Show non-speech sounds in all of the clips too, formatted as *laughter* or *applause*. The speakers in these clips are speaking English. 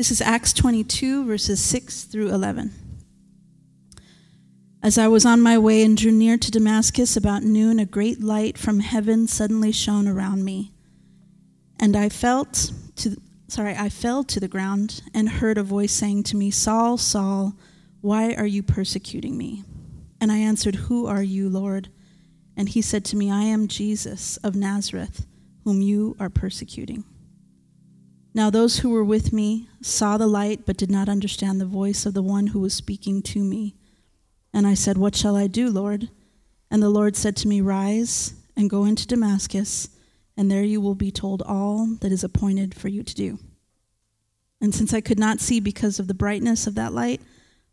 This is Acts 22, verses 6 through 11. As I was on my way and drew near to Damascus about noon, a great light from heaven suddenly shone around me. And I felt to sorry, I fell to the ground and heard a voice saying to me, Saul, Saul, why are you persecuting me? And I answered, Who are you, Lord? And he said to me, I am Jesus of Nazareth, whom you are persecuting. Now those who were with me saw the light, but did not understand the voice of the one who was speaking to me. And I said, What shall I do, Lord? And the Lord said to me, Rise and go into Damascus, and there you will be told all that is appointed for you to do. And since I could not see because of the brightness of that light,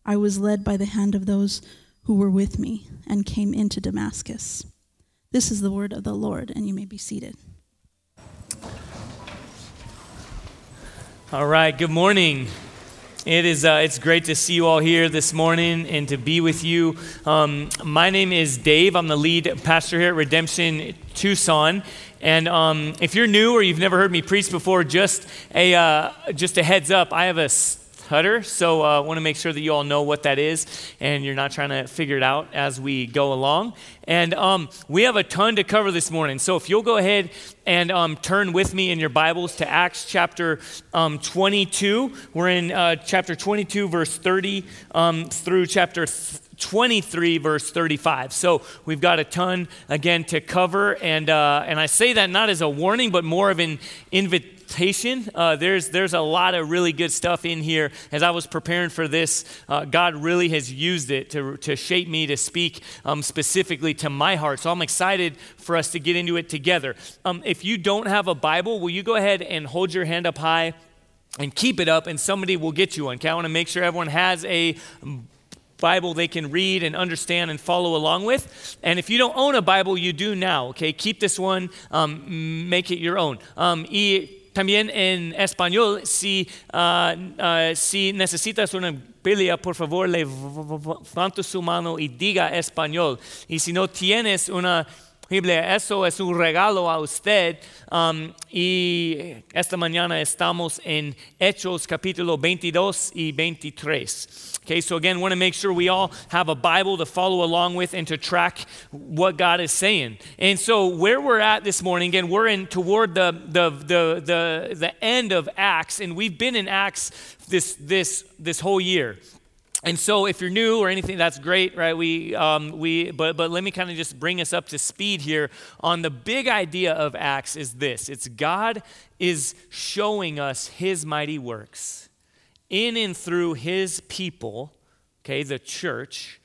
I was led by the hand of those who were with me and came into Damascus. This is the word of the Lord, and you may be seated. All right, good morning. It is uh, it's great to see you all here this morning and to be with you. Um, my name is Dave. I'm the lead pastor here at Redemption Tucson. And um, if you're new or you've never heard me preach before, just a uh, just a heads up. I have a stutter, so I uh, want to make sure that you all know what that is, and you're not trying to figure it out as we go along. And um, we have a ton to cover this morning. So if you'll go ahead and um, turn with me in your Bibles to Acts chapter um, 22. We're in uh, chapter 22, verse 30 um, through chapter 23, verse 35. So we've got a ton, again, to cover. And, uh, and I say that not as a warning, but more of an invitation uh, there's, there's a lot of really good stuff in here. As I was preparing for this, uh, God really has used it to, to shape me to speak um, specifically to my heart. So I'm excited for us to get into it together. Um, if you don't have a Bible, will you go ahead and hold your hand up high and keep it up, and somebody will get you one? Okay, I want to make sure everyone has a Bible they can read and understand and follow along with. And if you don't own a Bible, you do now, okay? Keep this one, um, make it your own. Um, y también en español, si, uh, uh, si necesitas una Biblia, por favor, levanta su mano y diga español. Y si no tienes una Biblia, eso es un regalo a usted. Um, y esta mañana estamos en Hechos capítulo 22 y 23. Okay, so again, want to make sure we all have a Bible to follow along with and to track what God is saying. And so, where we're at this morning, again, we're in toward the the the the, the end of Acts, and we've been in Acts this this this whole year. And so, if you're new or anything, that's great, right? We, um, we, but, but let me kind of just bring us up to speed here on the big idea of Acts is this it's God is showing us his mighty works in and through his people, okay, the church,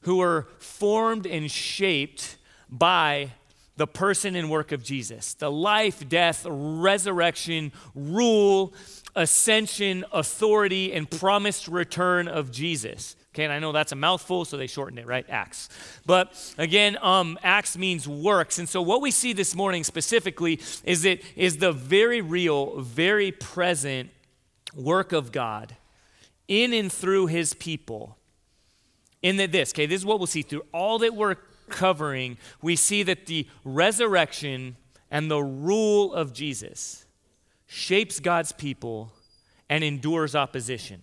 who are formed and shaped by the person and work of Jesus the life, death, resurrection, rule, ascension, authority, and promised return of Jesus. Okay, and I know that's a mouthful, so they shortened it, right? Acts. But again, um, Acts means works. And so what we see this morning specifically is it is the very real, very present work of God in and through his people. In that this, okay, this is what we'll see through all that we're covering, we see that the resurrection and the rule of Jesus shapes God's people and endures opposition.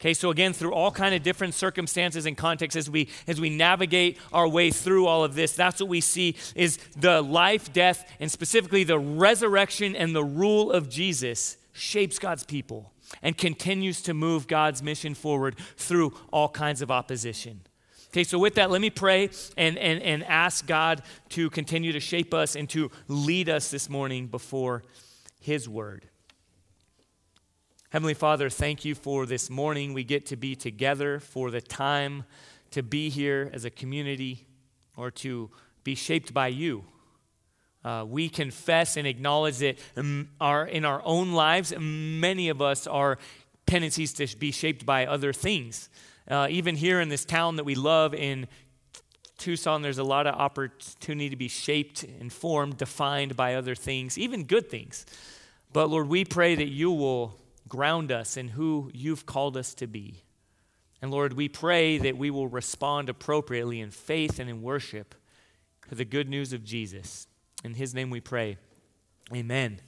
Okay, so again, through all kind of different circumstances and contexts, as we as we navigate our way through all of this, that's what we see is the life, death, and specifically the resurrection and the rule of Jesus shapes God's people and continues to move God's mission forward through all kinds of opposition. Okay, so with that, let me pray and, and, and ask God to continue to shape us and to lead us this morning before His Word. Heavenly Father, thank you for this morning. We get to be together for the time to be here as a community or to be shaped by you. Uh, we confess and acknowledge that our, in our own lives, many of us are tendencies to be shaped by other things. Uh, even here in this town that we love in Tucson, there's a lot of opportunity to be shaped, informed, defined by other things, even good things. But Lord, we pray that you will ground us in who you've called us to be. And Lord, we pray that we will respond appropriately in faith and in worship to the good news of Jesus. In his name we pray. Amen.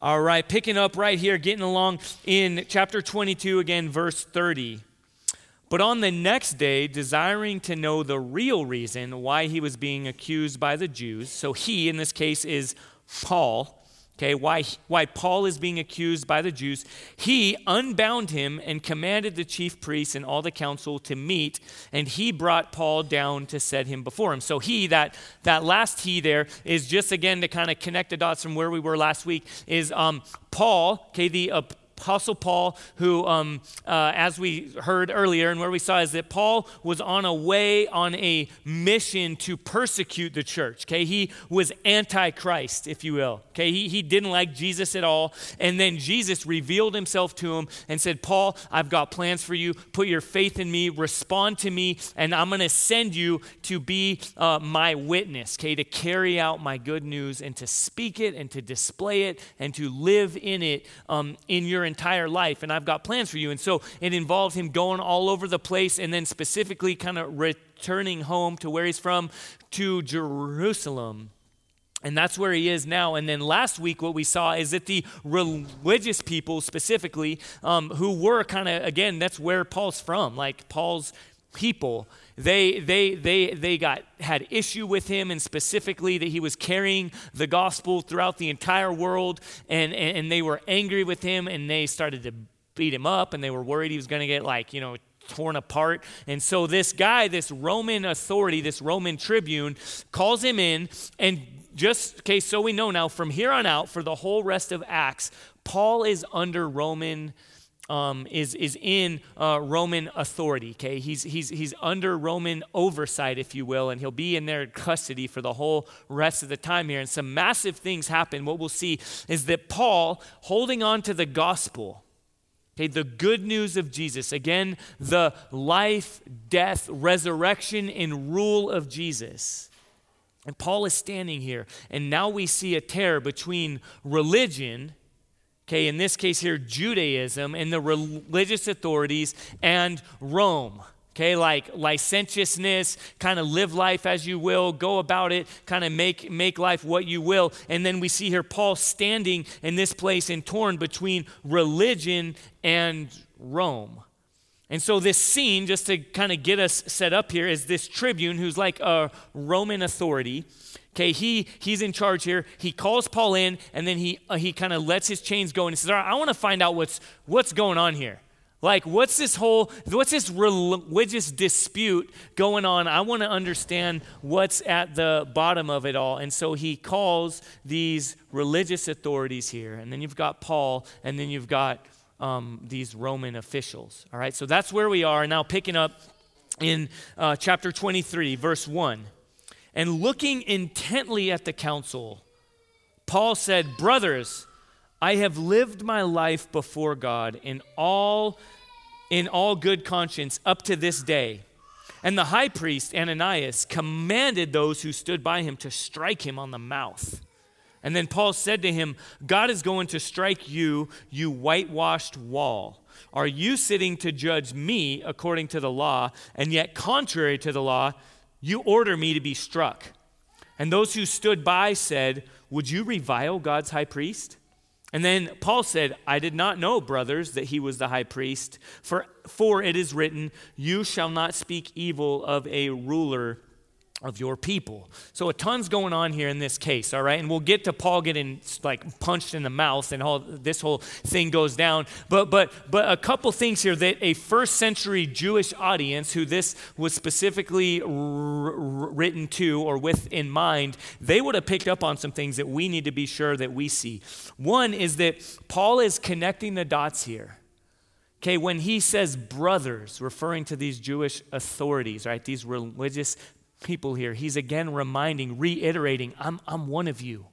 All right, picking up right here, getting along in chapter 22, again, verse 30. But on the next day, desiring to know the real reason why he was being accused by the Jews, so he, in this case, is Paul, okay, why, why Paul is being accused by the Jews, he unbound him and commanded the chief priests and all the council to meet, and he brought Paul down to set him before him. So he, that, that last he there, is just again to kind of connect the dots from where we were last week, is um, Paul, okay, the uh, Apostle Paul, who, um, uh, as we heard earlier and where we saw, is that Paul was on a way, on a mission to persecute the church. Okay, he was antichrist, if you will. Okay, he, he didn't like Jesus at all. And then Jesus revealed himself to him and said, Paul, I've got plans for you. Put your faith in me, respond to me, and I'm going to send you to be uh, my witness, okay, to carry out my good news and to speak it and to display it and to live in it um, in your entire life, and I've got plans for you. And so it involved him going all over the place and then specifically kind of returning home to where he's from, to Jerusalem. And that's where he is now. And then last week, what we saw is that the religious people, specifically, um, who were kind of, again, that's where Paul's from, like Paul's people they they they they got had issue with him and specifically that he was carrying the gospel throughout the entire world and and, and they were angry with him and they started to beat him up and they were worried he was going to get like you know torn apart. And so this guy this roman authority this roman tribune calls him in and just okay so we know now from here on out for the whole rest of acts paul is under roman um, is, is in uh, Roman authority, okay? He's, he's, he's under Roman oversight, if you will, and he'll be in their custody for the whole rest of the time here. And some massive things happen. What we'll see is that Paul, holding on to the gospel, okay, the good news of Jesus, again, the life, death, resurrection, and rule of Jesus. And Paul is standing here, and now we see a tear between religion okay, in this case here, Judaism and the religious authorities and Rome. Okay, like licentiousness, kind of live life as you will, go about it, kind of make, make life what you will. And then we see here Paul standing in this place and torn between religion and Rome. And so, this scene, just to kind of get us set up here, is this tribune who's like a Roman authority Okay, he he's in charge here. He calls Paul in, and then he uh, he kind of lets his chains go, and he says, "All right, I want to find out what's what's going on here. Like, what's this whole what's this religious dispute going on? I want to understand what's at the bottom of it all." And so he calls these religious authorities here, and then you've got Paul, and then you've got um, these Roman officials. All right, so that's where we are now. Picking up in uh, chapter 23, verse 1. And looking intently at the council, Paul said, Brothers, I have lived my life before God in all, in all good conscience up to this day. And the high priest, Ananias, commanded those who stood by him to strike him on the mouth. And then Paul said to him, God is going to strike you, you whitewashed wall. Are you sitting to judge me according to the law, and yet contrary to the law, you order me to be struck. And those who stood by said, Would you revile God's high priest? And then Paul said, I did not know, brothers, that he was the high priest. For, for it is written, You shall not speak evil of a ruler of your people. So a ton's going on here in this case, all right? And we'll get to Paul getting like punched in the mouth and all this whole thing goes down. But but but a couple things here that a first century Jewish audience who this was specifically r- written to or with in mind, they would have picked up on some things that we need to be sure that we see. One is that Paul is connecting the dots here. Okay, when he says brothers, referring to these Jewish authorities, right, these religious people here. He's again reminding, reiterating, I'm, I'm one of you.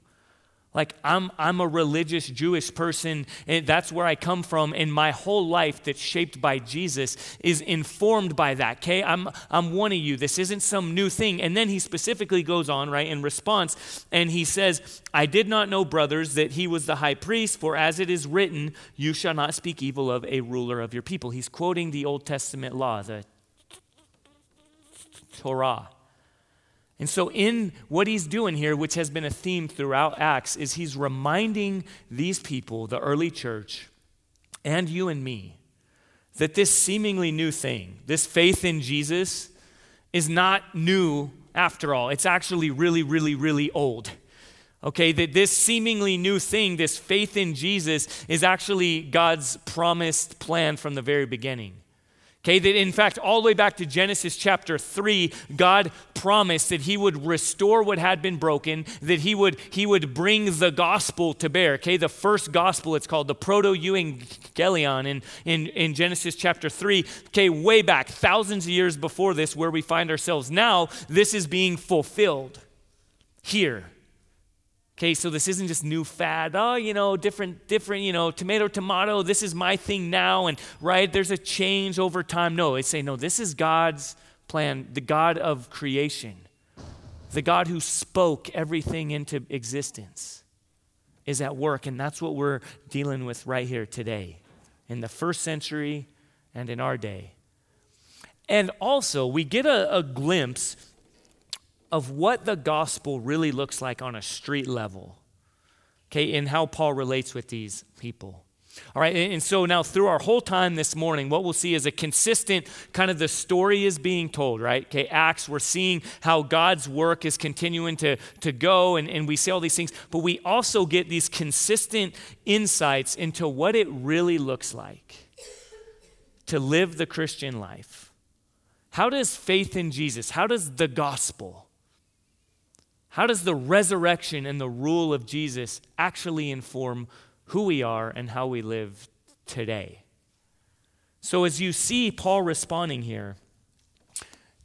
Like, I'm, I'm a religious Jewish person, and that's where I come from, and my whole life that's shaped by Jesus is informed by that, okay? I'm, I'm one of you. This isn't some new thing. And then he specifically goes on, right, in response, and he says, I did not know, brothers, that he was the high priest, for as it is written, you shall not speak evil of a ruler of your people. He's quoting the Old Testament law, the Torah. And so, in what he's doing here, which has been a theme throughout Acts, is he's reminding these people, the early church, and you and me, that this seemingly new thing, this faith in Jesus, is not new after all. It's actually really, really, really old. Okay, that this seemingly new thing, this faith in Jesus, is actually God's promised plan from the very beginning. Okay, that in fact, all the way back to Genesis chapter 3, God promised that He would restore what had been broken, that He would, he would bring the gospel to bear. Okay, the first gospel, it's called the proto euangelion in, in, in Genesis chapter 3. Okay, way back, thousands of years before this, where we find ourselves now, this is being fulfilled here Okay, so this isn't just new fad. Oh, you know, different, different, you know, tomato, tomato. This is my thing now, and right, there's a change over time. No, it's saying no. This is God's plan. The God of creation, the God who spoke everything into existence, is at work, and that's what we're dealing with right here today, in the first century, and in our day. And also, we get a, a glimpse of what the gospel really looks like on a street level, okay, and how Paul relates with these people. All right, and so now through our whole time this morning, what we'll see is a consistent kind of the story is being told, right? Okay, Acts, we're seeing how God's work is continuing to, to go, and, and we see all these things, but we also get these consistent insights into what it really looks like to live the Christian life. How does faith in Jesus, how does the gospel, how does the resurrection and the rule of Jesus actually inform who we are and how we live today? So, as you see Paul responding here,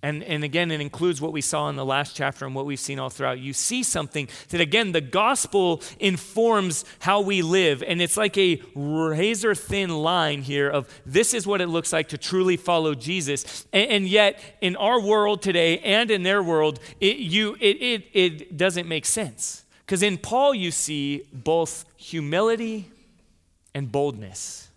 and, and again, it includes what we saw in the last chapter and what we've seen all throughout. You see something that, again, the gospel informs how we live. And it's like a razor thin line here of this is what it looks like to truly follow Jesus. And, and yet, in our world today and in their world, it, you, it, it, it doesn't make sense. Because in Paul, you see both humility and boldness.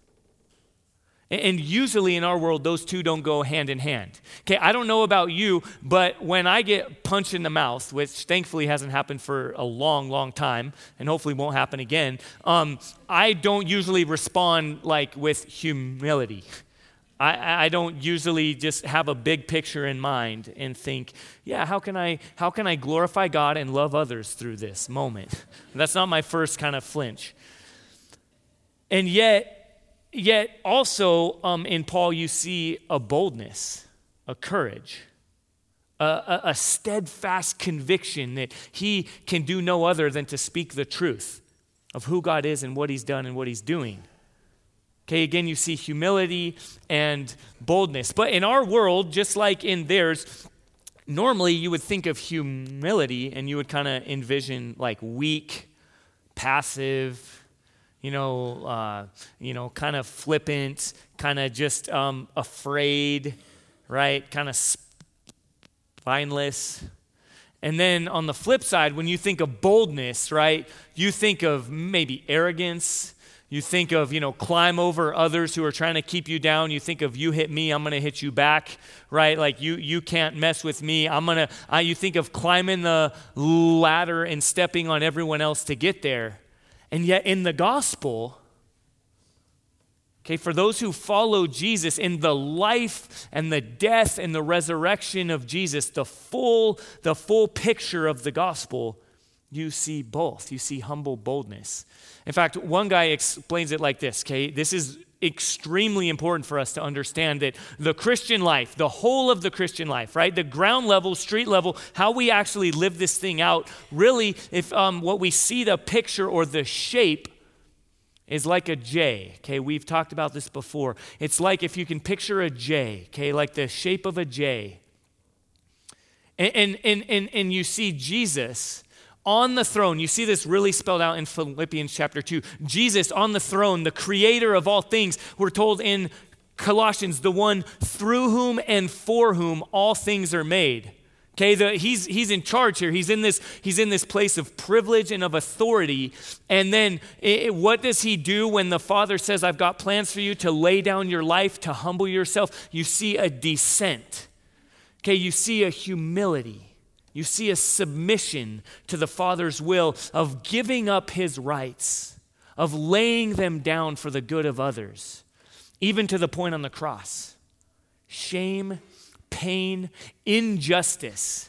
And usually in our world, those two don't go hand in hand. Okay, I don't know about you, but when I get punched in the mouth, which thankfully hasn't happened for a long, long time, and hopefully won't happen again, um, I don't usually respond like with humility. I, I don't usually just have a big picture in mind and think, yeah, how can I how can I glorify God and love others through this moment? That's not my first kind of flinch. And yet, Yet also um, in Paul, you see a boldness, a courage, a, a, a steadfast conviction that he can do no other than to speak the truth of who God is and what he's done and what he's doing. Okay, again, you see humility and boldness. But in our world, just like in theirs, normally you would think of humility and you would kind of envision like weak, passive, you know, uh, you know, kind of flippant, kind of just um, afraid, right? Kind of spineless. And then on the flip side, when you think of boldness, right, you think of maybe arrogance. You think of, you know, climb over others who are trying to keep you down. You think of you hit me, I'm going to hit you back, right? Like you you can't mess with me. I'm going to you think of climbing the ladder and stepping on everyone else to get there. And yet, in the gospel, okay, for those who follow Jesus, in the life and the death and the resurrection of Jesus, the full, the full picture of the gospel, you see both. You see humble boldness. In fact, one guy explains it like this, okay? This is extremely important for us to understand that the Christian life, the whole of the Christian life, right? The ground level, street level, how we actually live this thing out, really, if um, what we see the picture or the shape is like a J, okay? We've talked about this before. It's like if you can picture a J, okay, like the shape of a J. And, and, and, and, and you see Jesus on the throne. You see this really spelled out in Philippians chapter 2. Jesus on the throne, the creator of all things. We're told in Colossians, the one through whom and for whom all things are made. Okay, the, he's, he's in charge here. He's in, this, he's in this place of privilege and of authority. And then it, what does he do when the Father says, I've got plans for you to lay down your life, to humble yourself? You see a descent. Okay, you see a humility You see a submission to the Father's will of giving up his rights, of laying them down for the good of others, even to the point on the cross. Shame, pain, injustice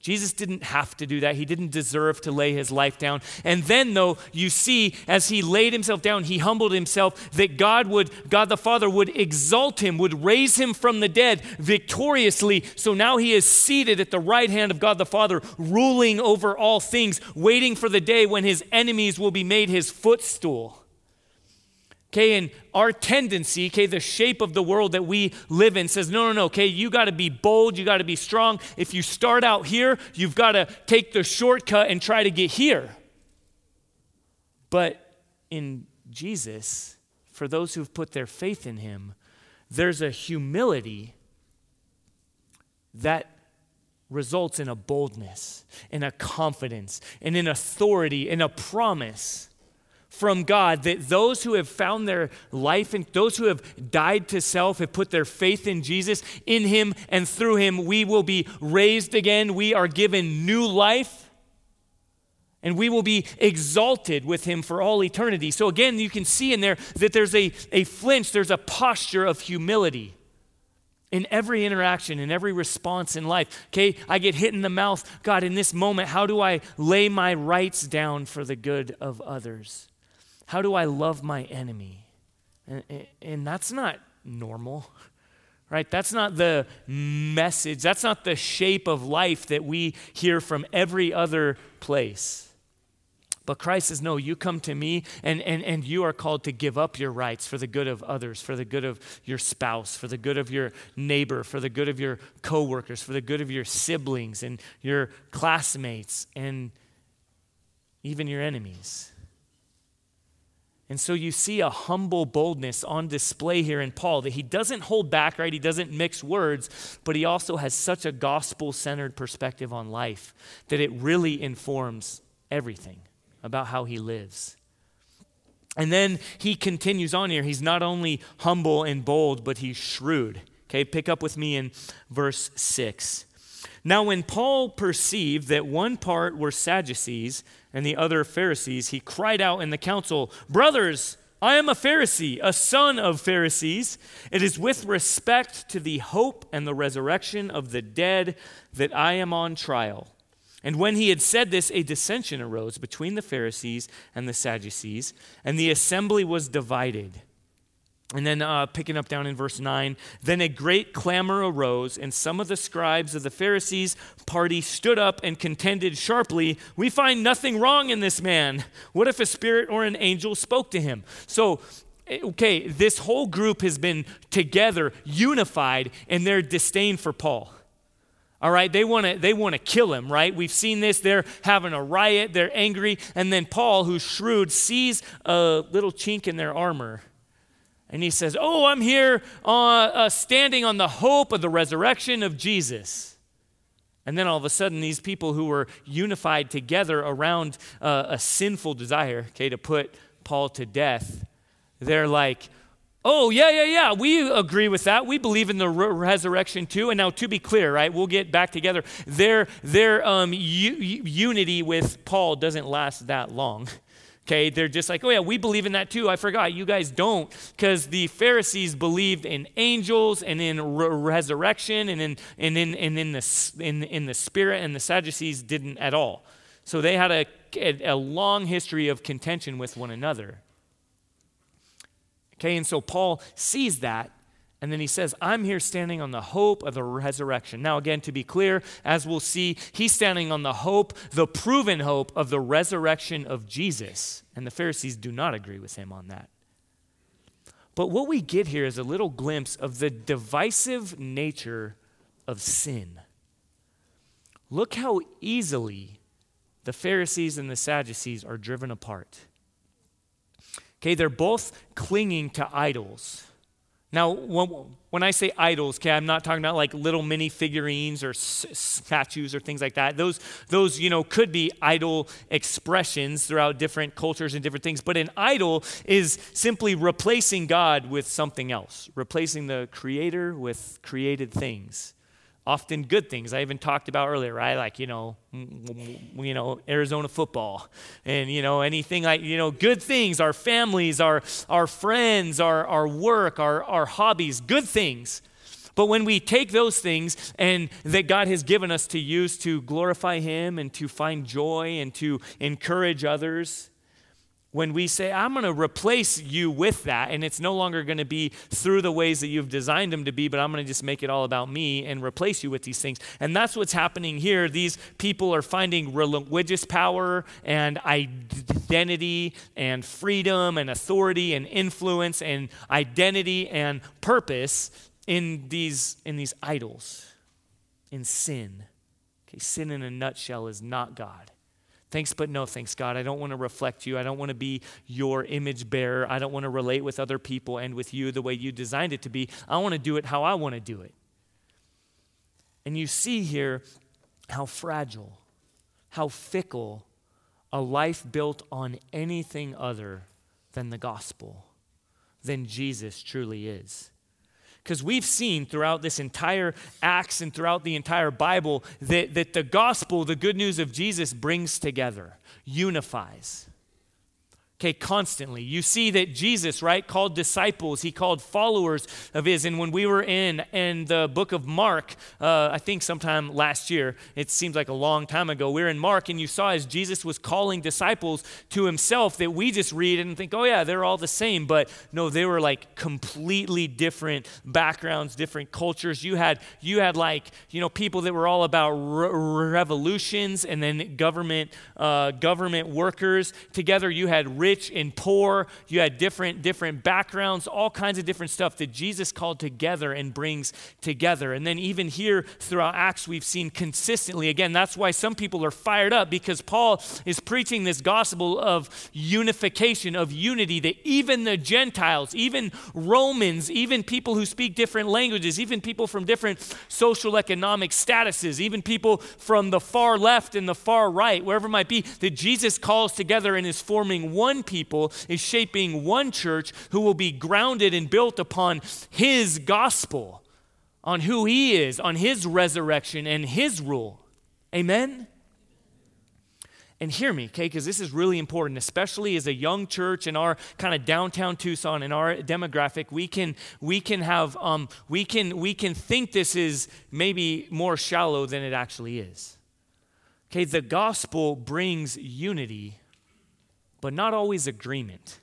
Jesus didn't have to do that. He didn't deserve to lay his life down. And then, though, you see, as he laid himself down, he humbled himself, that God would, God the Father would exalt him, would raise him from the dead victoriously. So now he is seated at the right hand of God the Father, ruling over all things, waiting for the day when his enemies will be made his footstool. Okay, and our tendency, okay, the shape of the world that we live in says, no, no, no, okay, you got to be bold, you got to be strong. If you start out here, you've got to take the shortcut and try to get here. But in Jesus, for those who've put their faith in him, there's a humility that results in a boldness, in a confidence, in authority, in a promise from God that those who have found their life and those who have died to self have put their faith in Jesus, in Him and through Him, we will be raised again. We are given new life. And we will be exalted with him for all eternity. So, again, you can see in there that there's a, a flinch, there's a posture of humility in every interaction, in every response in life. Okay, I get hit in the mouth. God, in this moment, how do I lay my rights down for the good of others? How do I love my enemy? And, and that's not normal, *laughs* right? That's not the message, that's not the shape of life that we hear from every other place. But Christ says, No, you come to me and, and, and you are called to give up your rights for the good of others, for the good of your spouse, for the good of your neighbor, for the good of your coworkers, for the good of your siblings and your classmates and even your enemies. And so you see a humble boldness on display here in Paul that he doesn't hold back, right? He doesn't mix words, but he also has such a gospel centered perspective on life that it really informs everything about how he lives. And then he continues on here. He's not only humble and bold, but he's shrewd. Okay, pick up with me in verse 6. Now, when Paul perceived that one part were Sadducees and the other Pharisees, he cried out in the council, Brothers, I am a Pharisee, a son of Pharisees. It is with respect to the hope and the resurrection of the dead that I am on trial. And when he had said this, a dissension arose between the Pharisees and the Sadducees, and the assembly was divided. And then uh, picking up down in verse 9, then a great clamor arose, and some of the scribes of the Pharisees' party stood up and contended sharply, We find nothing wrong in this man. What if a spirit or an angel spoke to him? So, eh, okay, this whole group has been together, unified in their disdain for Paul. All right, they want to they want to kill him, right? We've seen this. They're having a riot, they're angry, and then Paul, who's shrewd, sees a little chink in their armor and he says, Oh, I'm here uh, uh, standing on the hope of the resurrection of Jesus. And then all of a sudden, these people who were unified together around uh, a sinful desire, okay, to put Paul to death, they're like, Oh, yeah, yeah, yeah, we agree with that. We believe in the re- resurrection too. And now, to be clear, right, we'll get back together. Their, their um, u- unity with Paul doesn't last that long. Okay, they're just like, oh yeah, we believe in that too. I forgot, you guys don't, because the Pharisees believed in angels and in re- resurrection and in and in and in the in in the spirit, and the Sadducees didn't at all. So they had a, a, a long history of contention with one another. Okay, and so Paul sees that and then he says, I'm here standing on the hope of the resurrection. Now, again, to be clear, as we'll see, he's standing on the hope, the proven hope of the resurrection of Jesus. And the Pharisees do not agree with him on that. But what we get here is a little glimpse of the divisive nature of sin. Look how easily the Pharisees and the Sadducees are driven apart. Okay, they're both clinging to idols. Now, when I say idols, okay, I'm not talking about like little mini figurines or statues or things like that. Those, those, you know, could be idol expressions throughout different cultures and different things. But an idol is simply replacing God with something else, replacing the creator with created things. Often good things. I even talked about earlier, right? Like, you know, you know, Arizona football and, you know, anything like, you know, good things, our families, our, our friends, our, our work, our, our hobbies, good things. But when we take those things and that God has given us to use to glorify Him and to find joy and to encourage others, when we say, I'm going to replace you with that, and it's no longer going to be through the ways that you've designed them to be, but I'm going to just make it all about me and replace you with these things. And that's what's happening here. These people are finding religious power and identity and freedom and authority and influence and identity and purpose in these, in these idols, in sin. Okay, sin in a nutshell is not God. Thanks, but no thanks, God. I don't want to reflect you. I don't want to be your image bearer. I don't want to relate with other people and with you the way you designed it to be. I want to do it how I want to do it. And you see here how fragile, how fickle a life built on anything other than the gospel, than Jesus truly is. Because we've seen throughout this entire Acts and throughout the entire Bible that, that the gospel, the good news of Jesus, brings together, unifies okay, constantly. You see that Jesus, right, called disciples, he called followers of his. And when we were in, in the book of Mark, uh, I think sometime last year, it seems like a long time ago, we were in Mark and you saw as Jesus was calling disciples to himself that we just read and think, oh yeah, they're all the same. But no, they were like completely different backgrounds, different cultures. You had, you had like, you know, people that were all about re- revolutions and then government, uh, government workers. Together you had rich rich and poor. You had different, different backgrounds, all kinds of different stuff that Jesus called together and brings together. And then even here throughout Acts, we've seen consistently, again, that's why some people are fired up because Paul is preaching this gospel of unification, of unity, that even the Gentiles, even Romans, even people who speak different languages, even people from different social economic statuses, even people from the far left and the far right, wherever it might be, that Jesus calls together and is forming one one people is shaping one church who will be grounded and built upon his gospel, on who he is, on his resurrection and his rule. Amen? And hear me, okay, because this is really important, especially as a young church in our kind of downtown Tucson, in our demographic. We can we can have um, we can we can think this is maybe more shallow than it actually is. Okay, the gospel brings unity but not always agreement.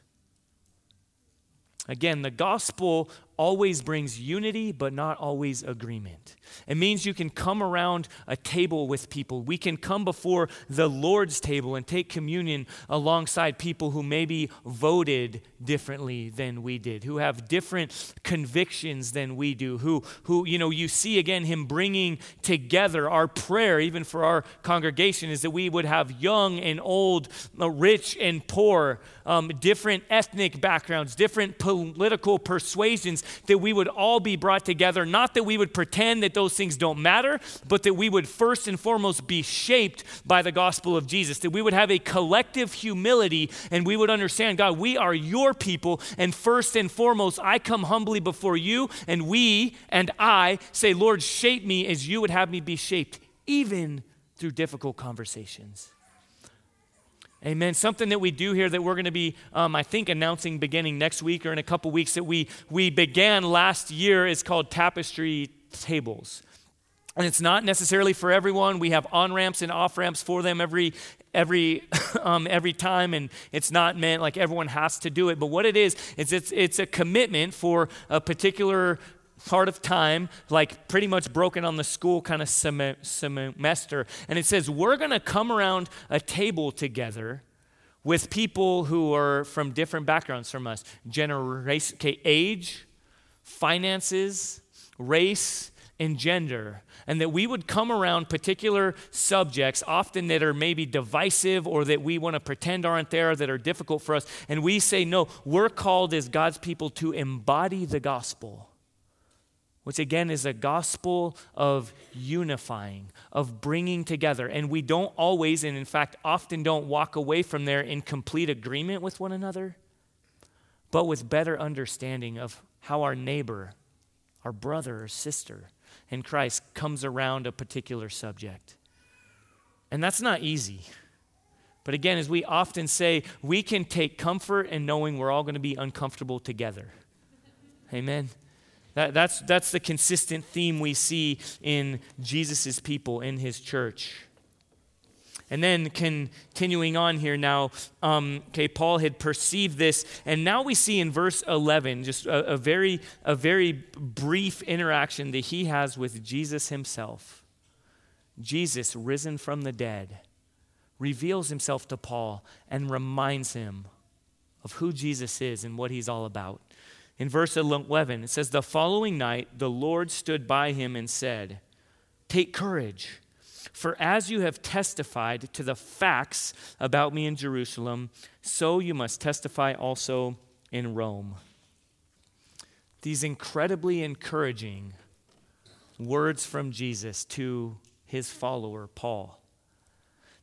Again, the gospel always brings unity, but not always agreement. It means you can come around a table with people. We can come before the Lord's table and take communion alongside people who maybe voted differently than we did, who have different convictions than we do, who, who you know, you see again him bringing together. Our prayer, even for our congregation, is that we would have young and old, uh, rich and poor, um, different ethnic backgrounds, different political persuasions that we would all be brought together, not that we would pretend that those things don't matter, but that we would first and foremost be shaped by the gospel of Jesus, that we would have a collective humility and we would understand, God, we are your people, and first and foremost, I come humbly before you, and we and I say, Lord, shape me as you would have me be shaped, even through difficult conversations. Amen. Something that we do here that we're going to be, um, I think, announcing beginning next week or in a couple weeks that we, we began last year is called Tapestry Tables. And it's not necessarily for everyone. We have on ramps and off ramps for them every every *laughs* um, every time, and it's not meant like everyone has to do it. But what it is is it's it's a commitment for a particular part of time, like pretty much broken on the school kind of semester. And it says, We're going to come around a table together with people who are from different backgrounds from us generation, age, finances, race, and gender. And that we would come around particular subjects, often that are maybe divisive or that we want to pretend aren't there, that are difficult for us. And we say, no, we're called as God's people to embody the gospel which again is a gospel of unifying, of bringing together. And we don't always, and in fact, often don't walk away from there in complete agreement with one another, but with better understanding of how our neighbor, our brother or sister, in Christ comes around a particular subject. And that's not easy. But again, as we often say, we can take comfort in knowing we're all going to be uncomfortable together. Amen. That, that's, that's the consistent theme we see in Jesus' people, in his church. And then continuing on here now, um, okay, Paul had perceived this, and now we see in verse 11 just a, a, very, a very brief interaction that he has with Jesus himself. Jesus, risen from the dead, reveals himself to Paul and reminds him of who Jesus is and what he's all about. In verse 11, it says, The following night, the Lord stood by him and said, Take courage. For as you have testified to the facts about me in Jerusalem, so you must testify also in Rome. These incredibly encouraging words from Jesus to his follower, Paul.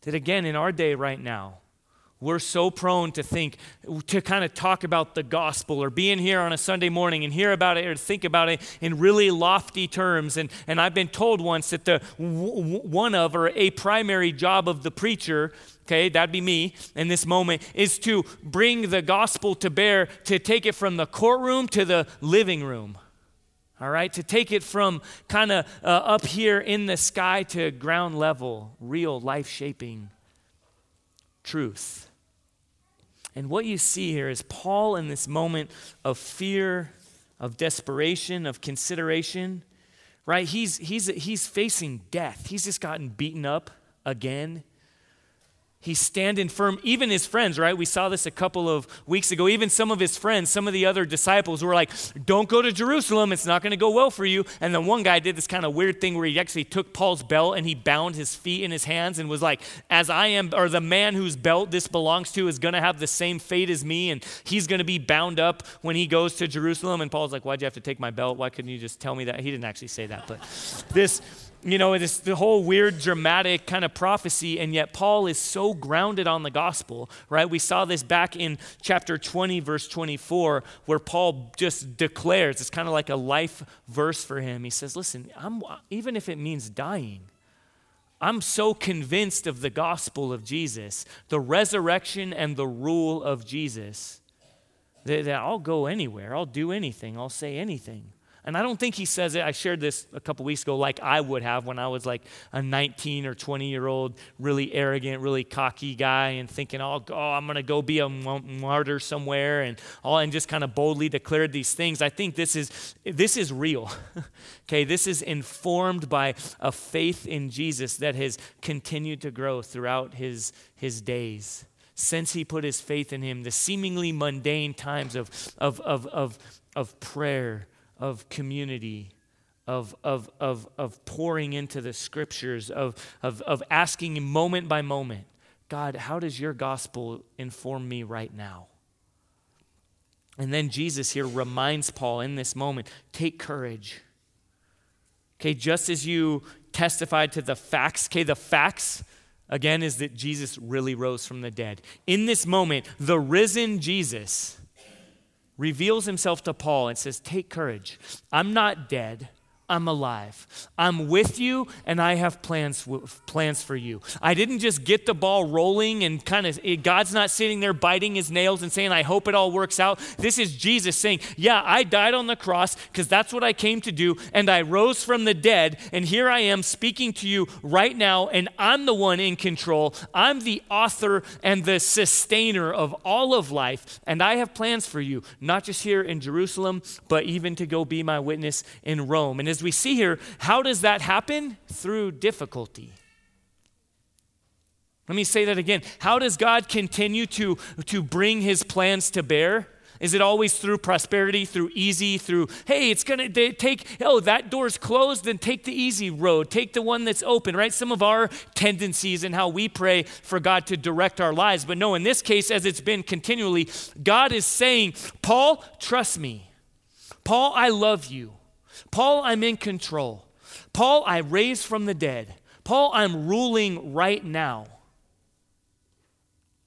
That again, in our day right now, we're so prone to think, to kind of talk about the gospel or be in here on a Sunday morning and hear about it or think about it in really lofty terms. And, and I've been told once that the w- one of or a primary job of the preacher, okay, that'd be me in this moment, is to bring the gospel to bear, to take it from the courtroom to the living room. All right, to take it from kind of uh, up here in the sky to ground level, real life shaping truth. And what you see here is Paul in this moment of fear, of desperation, of consideration, right? He's, he's, he's facing death. He's just gotten beaten up again. He's standing firm. Even his friends, right? We saw this a couple of weeks ago. Even some of his friends, some of the other disciples were like, Don't go to Jerusalem. It's not going to go well for you. And then one guy did this kind of weird thing where he actually took Paul's belt and he bound his feet in his hands and was like, As I am, or the man whose belt this belongs to is going to have the same fate as me. And he's going to be bound up when he goes to Jerusalem. And Paul's like, Why'd you have to take my belt? Why couldn't you just tell me that? He didn't actually say that. But this you know, it's the whole weird, dramatic kind of prophecy, and yet Paul is so grounded on the gospel, right? We saw this back in chapter 20, verse 24, where Paul just declares it's kind of like a life verse for him. He says, Listen, I'm, even if it means dying, I'm so convinced of the gospel of Jesus, the resurrection and the rule of Jesus, that, that I'll go anywhere, I'll do anything, I'll say anything. And I don't think he says it. I shared this a couple weeks ago, like I would have when I was like a 19 or 20 year old, really arrogant, really cocky guy, and thinking, oh, oh I'm going to go be a martyr somewhere, and all, and just kind of boldly declared these things. I think this is this is real. *laughs* okay, this is informed by a faith in Jesus that has continued to grow throughout his his days since he put his faith in him, the seemingly mundane times of, of, of, of, of prayer, of community, of, of, of, of pouring into the scriptures, of, of, of asking moment by moment, God, how does your gospel inform me right now? And then Jesus here reminds Paul in this moment take courage. Okay, just as you testified to the facts, okay, the facts again is that Jesus really rose from the dead. In this moment, the risen Jesus reveals himself to Paul and says, Take courage. I'm not dead. I'm alive. I'm with you and I have plans plans for you. I didn't just get the ball rolling and kind of God's not sitting there biting his nails and saying I hope it all works out. This is Jesus saying, "Yeah, I died on the cross because that's what I came to do and I rose from the dead and here I am speaking to you right now and I'm the one in control. I'm the author and the sustainer of all of life and I have plans for you, not just here in Jerusalem, but even to go be my witness in Rome." And as we see here, how does that happen? Through difficulty. Let me say that again. How does God continue to, to bring his plans to bear? Is it always through prosperity, through easy, through, hey, it's going to take, oh, that door's closed, then take the easy road, take the one that's open, right? Some of our tendencies and how we pray for God to direct our lives. But no, in this case, as it's been continually, God is saying, Paul, trust me. Paul, I love you. Paul, I'm in control. Paul, I raised from the dead. Paul, I'm ruling right now.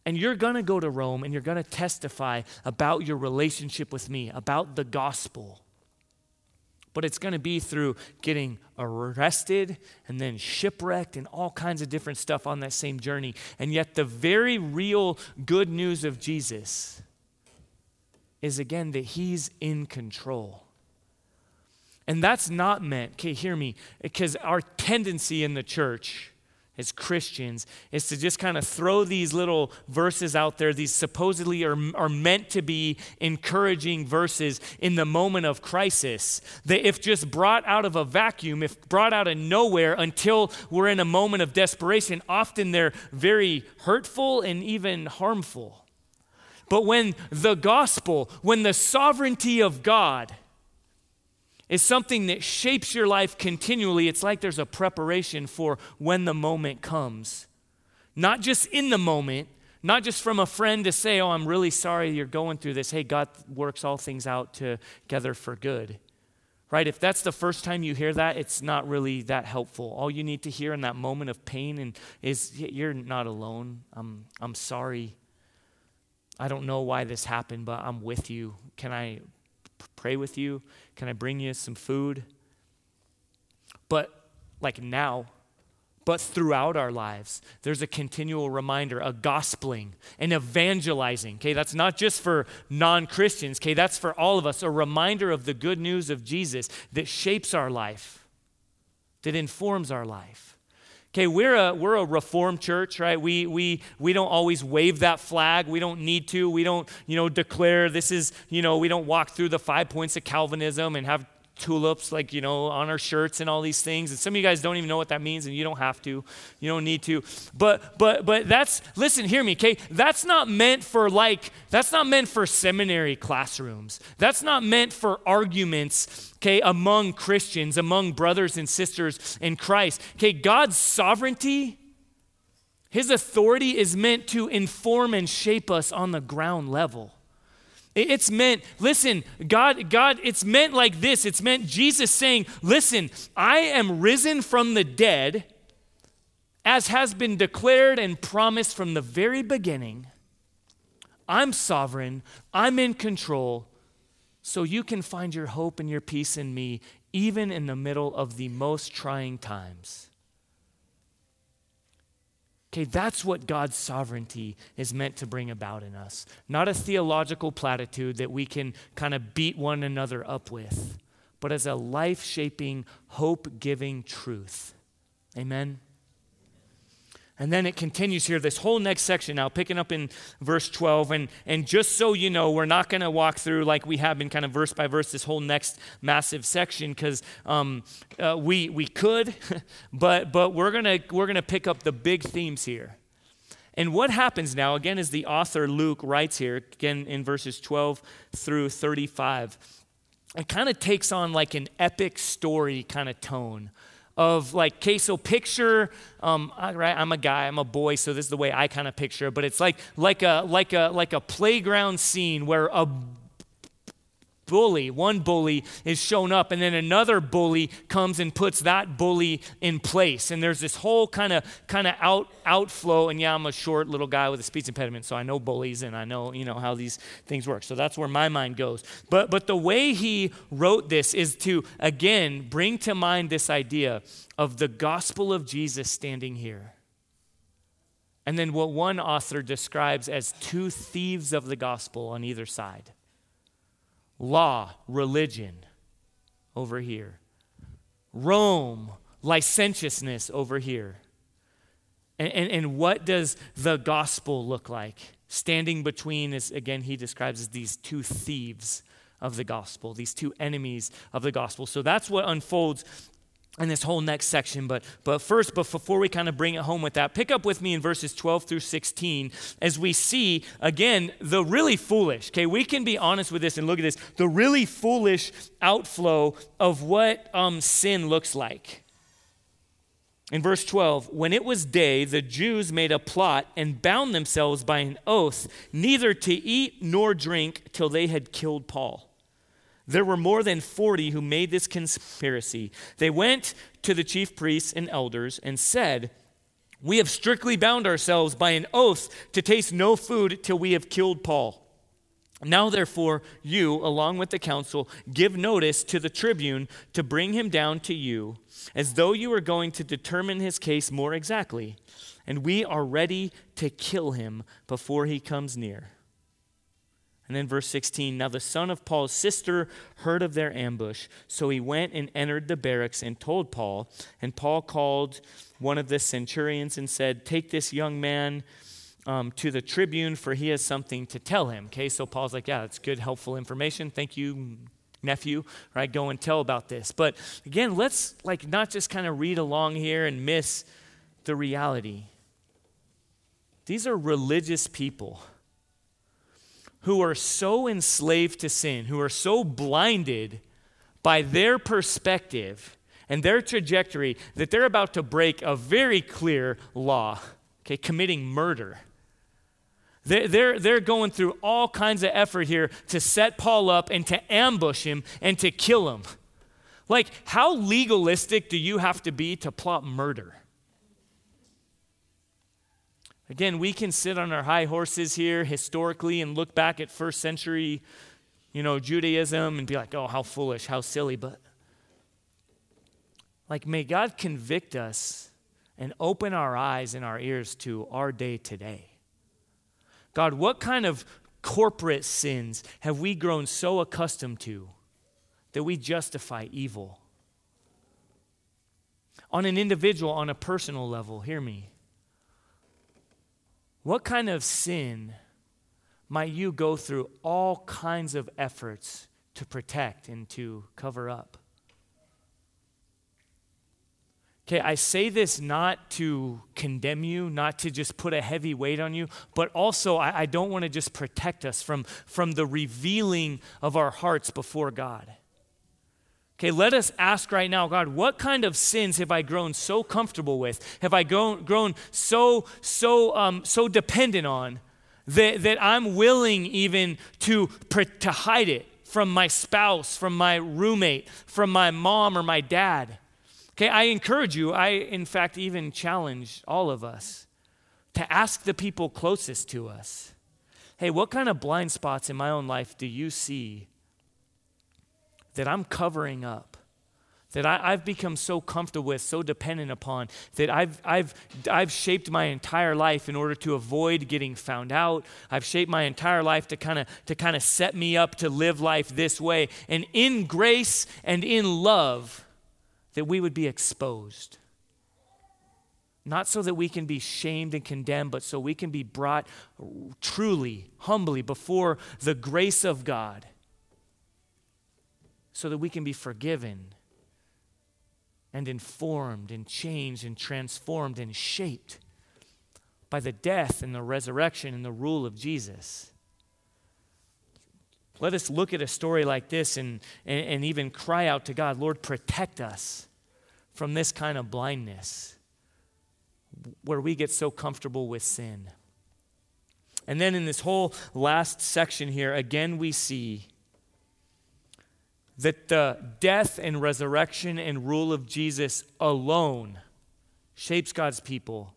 And you're going to go to Rome and you're going to testify about your relationship with me, about the gospel. but it's going to be through getting arrested and then shipwrecked and all kinds of different stuff on that same journey. And yet, the very real good news of Jesus is again that he's in control. And that's not meant, okay, hear me, because our tendency in the church as Christians is to just kind of throw these little verses out there. These supposedly are, are meant to be encouraging verses in the moment of crisis. That, if just brought out of a vacuum, if brought out of nowhere until we're in a moment of desperation, often they're very hurtful and even harmful. But when the gospel, when the sovereignty of God, is something that shapes your life continually. It's like there's a preparation for when the moment comes. Not just in the moment, not just from a friend to say, Oh, I'm really sorry you're going through this. Hey, God works all things out together for good. Right? If that's the first time you hear that, it's not really that helpful. All you need to hear in that moment of pain and is you're not alone. I'm I'm sorry. I don't know why this happened, but I'm with you. Can I pray with you? Can I bring you some food? But like now, but throughout our lives, there's a continual reminder, a gospeling, an evangelizing. Okay, that's not just for non Christians, okay, that's for all of us. A reminder of the good news of Jesus that shapes our life, that informs our life. Okay, we're a, we're a reformed church, right? We, we, we don't always wave that flag. We don't need to. We don't, you know, declare this is, you know, we don't walk through the five points of Calvinism and have tulips like you know on our shirts and all these things. And some of you guys don't even know what that means and you don't have to. You don't need to. But but but that's listen hear me okay? That's not meant for like that's not meant for seminary classrooms. That's not meant for arguments okay among christians among brothers and sisters in christ. Okay god's sovereignty his authority is meant to inform and shape us on the ground level it's meant, listen, God, God, it's meant like this. It's meant Jesus saying, listen, I am risen from the dead, as has been declared and promised from the very beginning. I'm sovereign, I'm in control, so you can find your hope and your peace in me, even in the middle of the most trying times. Okay, that's what God's sovereignty is meant to bring about in us. Not a theological platitude that we can kind of beat one another up with, but as a life shaping, hope giving truth. Amen. And then it continues here, this whole next section now, picking up in verse 12. And, and just so you know, we're not going to walk through like we have been kind of verse by verse this whole next massive section because um, uh, we, we could, *laughs* but, but we're going we're gonna pick up the big themes here. And what happens now, again, is the author Luke writes here, again in verses 12 through 35, it kind of takes on like an epic story kind of tone of like, okay, so picture, um, right? I'm a guy, I'm a boy, so this is the way I kind of picture. But it's like like a like a like a playground scene where a bully, one bully is shown up, and then another bully comes and puts that bully in place. And there's this whole kind of kind of out outflow. And yeah, I'm a short little guy with a speech impediment, so I know bullies and I know you know how these things work. So that's where my mind goes. But but the way he wrote this is to again bring to mind this idea of the gospel of Jesus standing here. And then what one author describes as two thieves of the gospel on either side law, religion over here. Rome, licentiousness over here. And, and, and, what does the gospel look like? Standing between, is again, he describes as these two thieves of the gospel, these two enemies of the gospel. So that's what unfolds in this whole next section. But, but first, but before we kind of bring it home with that, pick up with me in verses 12 through 16 as we see, again, the really foolish. Okay, we can be honest with this and look at this the really foolish outflow of what um, sin looks like. In verse 12, when it was day, the Jews made a plot and bound themselves by an oath neither to eat nor drink till they had killed Paul. There were more than 40 who made this conspiracy. They went to the chief priests and elders and said, We have strictly bound ourselves by an oath to taste no food till we have killed Paul. Now, therefore, you, along with the council, give notice to the tribune to bring him down to you, as though you were going to determine his case more exactly. And we are ready to kill him before he comes near. And then verse 16 Now the son of Paul's sister heard of their ambush, so he went and entered the barracks and told Paul. And Paul called one of the centurions and said, Take this young man um, to the tribune, for he has something to tell him. Okay, so Paul's like, Yeah, that's good, helpful information. Thank you, nephew. Right, go and tell about this. But again, let's like not just kind of read along here and miss the reality. These are religious people who are so enslaved to sin, who are so blinded by their perspective and their trajectory that they're about to break a very clear law, okay, committing murder. They're, they're, they're going through all kinds of effort here to set Paul up and to ambush him and to kill him. Like, how legalistic do you have to be to plot murder? Again, we can sit on our high horses here historically and look back at first century, you know, Judaism and be like, oh, how foolish, how silly. But, like, may God convict us and open our eyes and our ears to our day today. God, what kind of corporate sins have we grown so accustomed to that we justify evil? On an individual, on a personal level, hear me. What kind of sin might you go through all kinds of efforts to protect and to cover up? Okay, I say this not to condemn you, not to just put a heavy weight on you, but also I, I don't want to just protect us from, from the revealing of our hearts before God. Okay, let us ask right now, God, what kind of sins have I grown so comfortable with? Have I grown, grown so, so, um, so dependent on that, that I'm willing even to, to hide it from my spouse, from my roommate, from my mom or my dad? Okay, I encourage you, I in fact even challenge all of us to ask the people closest to us hey, what kind of blind spots in my own life do you see that I'm covering up, that I, have become so comfortable with, so dependent upon, that I've, I've, I've shaped my entire life in order to avoid getting found out. I've shaped my entire life to kind of to kind of set me up to live life this way. And in grace and in love, that we would be exposed. Not so that we can be shamed and condemned, but so we can be brought truly, humbly before the grace of God so that we can be forgiven and informed and changed and transformed and shaped by the death and the resurrection and the rule of Jesus. Let us look at a story like this and, and, and, even cry out to God, Lord, protect us from this kind of blindness where we get so comfortable with sin. And then in this whole last section here, again, we see that the death and resurrection and rule of Jesus alone shapes God's people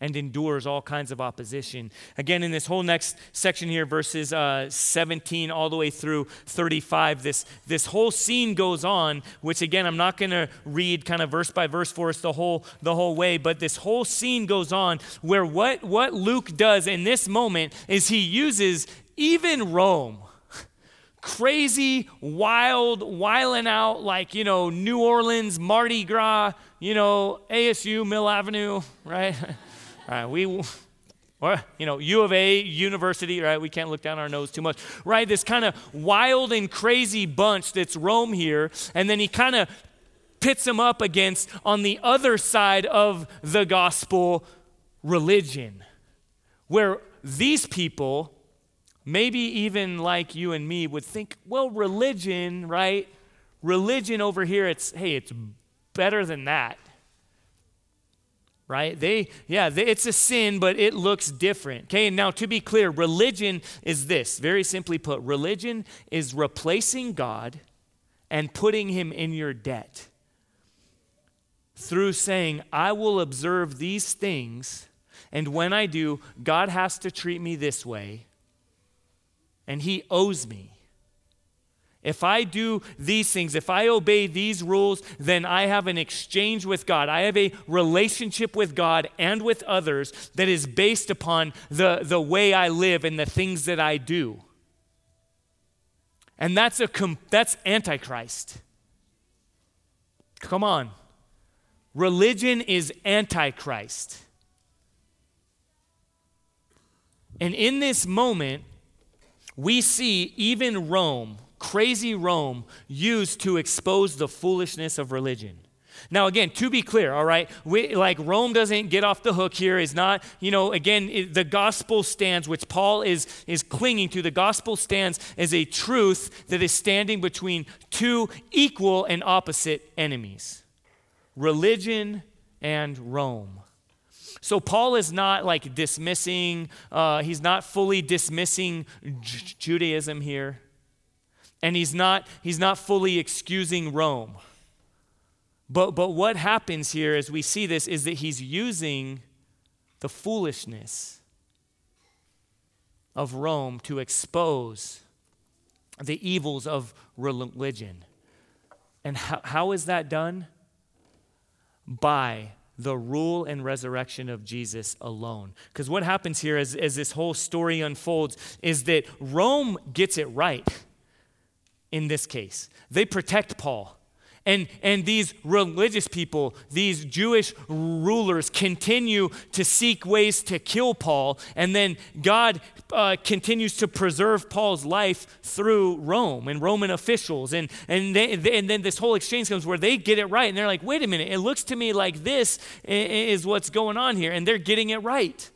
and endures all kinds of opposition. Again, in this whole next section here, verses uh, 17 all the way through 35, this, this whole scene goes on, which again, I'm not going to read kind of verse by verse for us the whole, the whole way, but this whole scene goes on where what, what Luke does in this moment is he uses even Rome crazy, wild, wiling out like, you know, New Orleans, Mardi Gras, you know, ASU, Mill Avenue, *laughs* right? All *laughs* right, we, *laughs* or, you know, U of A, university, right? We can't look down our nose too much, right? This kind of wild and crazy bunch that's Rome here. And then he kind of pits them up against, on the other side of the gospel, religion, where these people maybe even like you and me would think, well, religion, right? Religion over here, it's, hey, it's better than that. Right? They, yeah, they, it's a sin, but it looks different. Okay, now to be clear, religion is this very simply put, religion is replacing God and putting him in your debt through saying, I will observe these things, and when I do, God has to treat me this way and he owes me. If I do these things, if I obey these rules, then I have an exchange with God. I have a relationship with God and with others that is based upon the, the way I live and the things that I do. And that's, a, that's Antichrist. Come on. Religion is Antichrist. And in this moment, we see even Rome, crazy Rome, used to expose the foolishness of religion. Now, again, to be clear, all right, we, like Rome doesn't get off the hook here. Is not, you know, again, it, the gospel stands, which Paul is is clinging to. The gospel stands as a truth that is standing between two equal and opposite enemies: religion and Rome. So Paul is not like dismissing, uh, he's not fully dismissing J- Judaism here. And he's not, he's not fully excusing Rome. But, but what happens here as we see this is that he's using the foolishness of Rome to expose the evils of religion. And how, how is that done? By the rule and resurrection of Jesus alone. Because what happens here as, as this whole story unfolds is that Rome gets it right in this case. They protect Paul. And, and these religious people, these Jewish rulers, continue to seek ways to kill Paul. And then God uh, continues to preserve Paul's life through Rome and Roman officials. And, and, they, and then this whole exchange comes where they get it right. And they're like, wait a minute, it looks to me like this is what's going on here. And they're getting it right.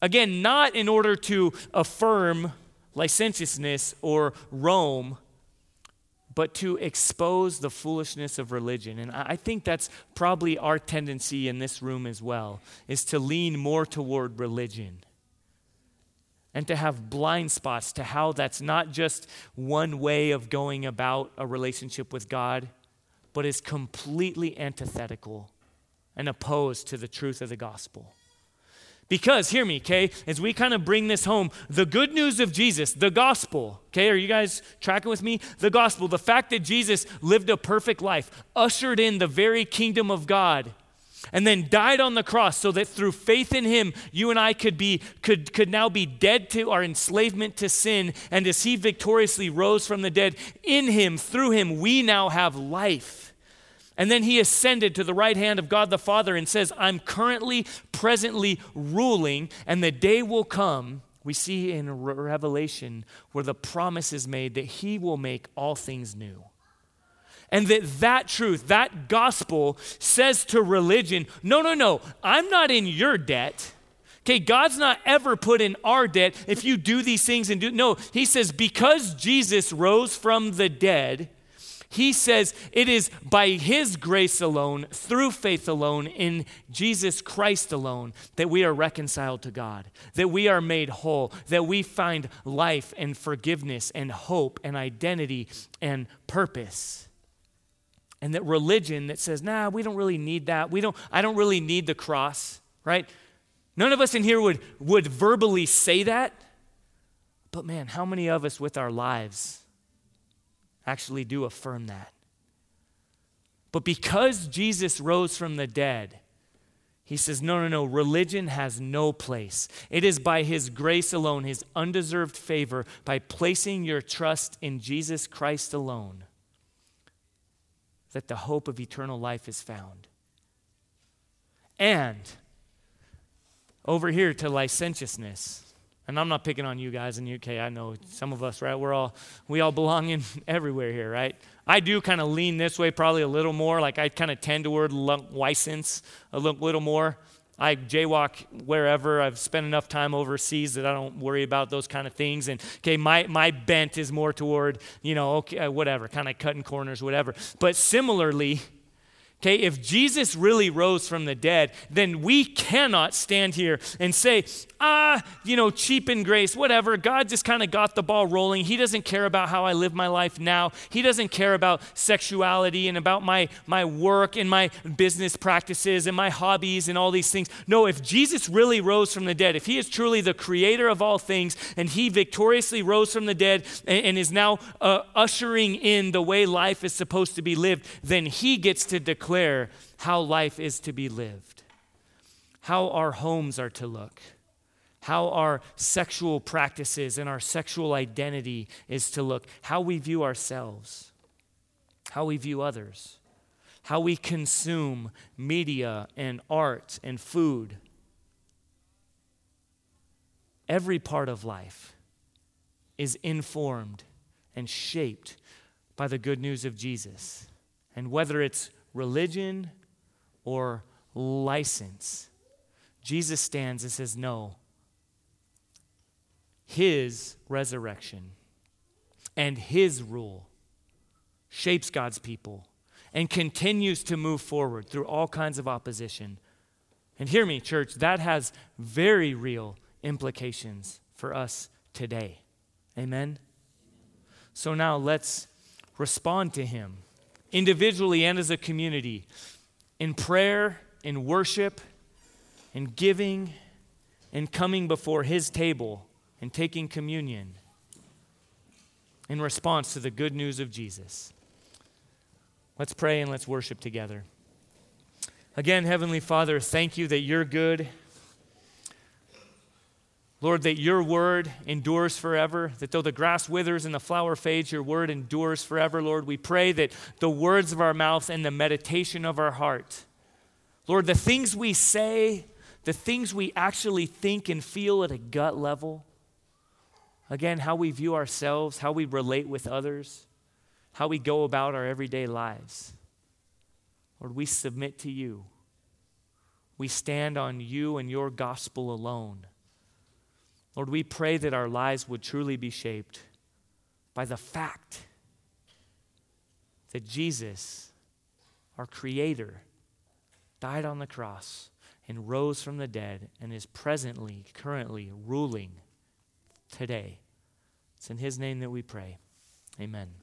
Again, not in order to affirm licentiousness or Rome but to expose the foolishness of religion. And I think that's probably our tendency in this room as well, is to lean more toward religion and to have blind spots to how that's not just one way of going about a relationship with God, but is completely antithetical and opposed to the truth of the gospel. Because, hear me, okay, as we kind of bring this home, the good news of Jesus, the gospel, okay, are you guys tracking with me? The gospel, the fact that Jesus lived a perfect life, ushered in the very kingdom of God, and then died on the cross so that through faith in him you and I could be could could now be dead to our enslavement to sin and as he victoriously rose from the dead in him through him we now have life and then he ascended to the right hand of God the Father and says, I'm currently, presently ruling, and the day will come, we see in Revelation, where the promise is made that he will make all things new. And that that truth, that gospel says to religion, no, no, no, I'm not in your debt. Okay, God's not ever put in our debt if you do these things and do. No, He says, because Jesus rose from the dead, he says it is by His grace alone, through faith alone, in Jesus Christ alone, that we are reconciled to God, that we are made whole, that we find life and forgiveness and hope and identity and purpose. And that religion that says, nah, we don't really need that. We don't, I don't really need the cross, right? None of us in here would, would verbally say that. But man, how many of us with our lives actually do affirm that. But because Jesus rose from the dead, he says, no, no, no, religion has no place. It is by his grace alone, his undeserved favor, by placing your trust in Jesus Christ alone, that the hope of eternal life is found. And over here to licentiousness and I'm not picking on you guys in the UK. I know some of us, right? We're all we all belong in *laughs* everywhere here, right? I do kind of lean this way, probably a little more. Like I kind of tend toward license a little more. I jaywalk wherever. I've spent enough time overseas that I don't worry about those kind of things. And okay, my my bent is more toward you know okay uh, whatever, kind of cutting corners, whatever. But similarly, Okay, if Jesus really rose from the dead, then we cannot stand here and say, ah, you know, cheapen grace, whatever. God just kind of got the ball rolling. He doesn't care about how I live my life now. He doesn't care about sexuality and about my, my work and my business practices and my hobbies and all these things. No, if Jesus really rose from the dead, if he is truly the creator of all things and he victoriously rose from the dead and, and is now uh, ushering in the way life is supposed to be lived, then he gets to declare how life is to be lived, how our homes are to look how our sexual practices and our sexual identity is to look, how we view ourselves, how we view others, how we consume media and art and food. Every part of life is informed and shaped by the good news of Jesus. And whether it's religion or license, Jesus stands and says, No, his resurrection and his rule shapes God's people and continues to move forward through all kinds of opposition. And hear me, church, that has very real implications for us today. Amen? So now let's respond to him individually and as a community in prayer, in worship, in giving, in coming before his table and taking communion in response to the good news of Jesus. Let's pray and let's worship together. Again, Heavenly Father, thank you that you're good. Lord, that your word endures forever, that though the grass withers and the flower fades, your word endures forever. Lord, we pray that the words of our mouth and the meditation of our heart, Lord, the things we say, the things we actually think and feel at a gut level, Again, how we view ourselves, how we relate with others, how we go about our everyday lives. Lord, we submit to you. We stand on you and your gospel alone. Lord, we pray that our lives would truly be shaped by the fact that Jesus, our Creator, died on the cross and rose from the dead and is presently, currently ruling today. It's in His name that we pray. Amen.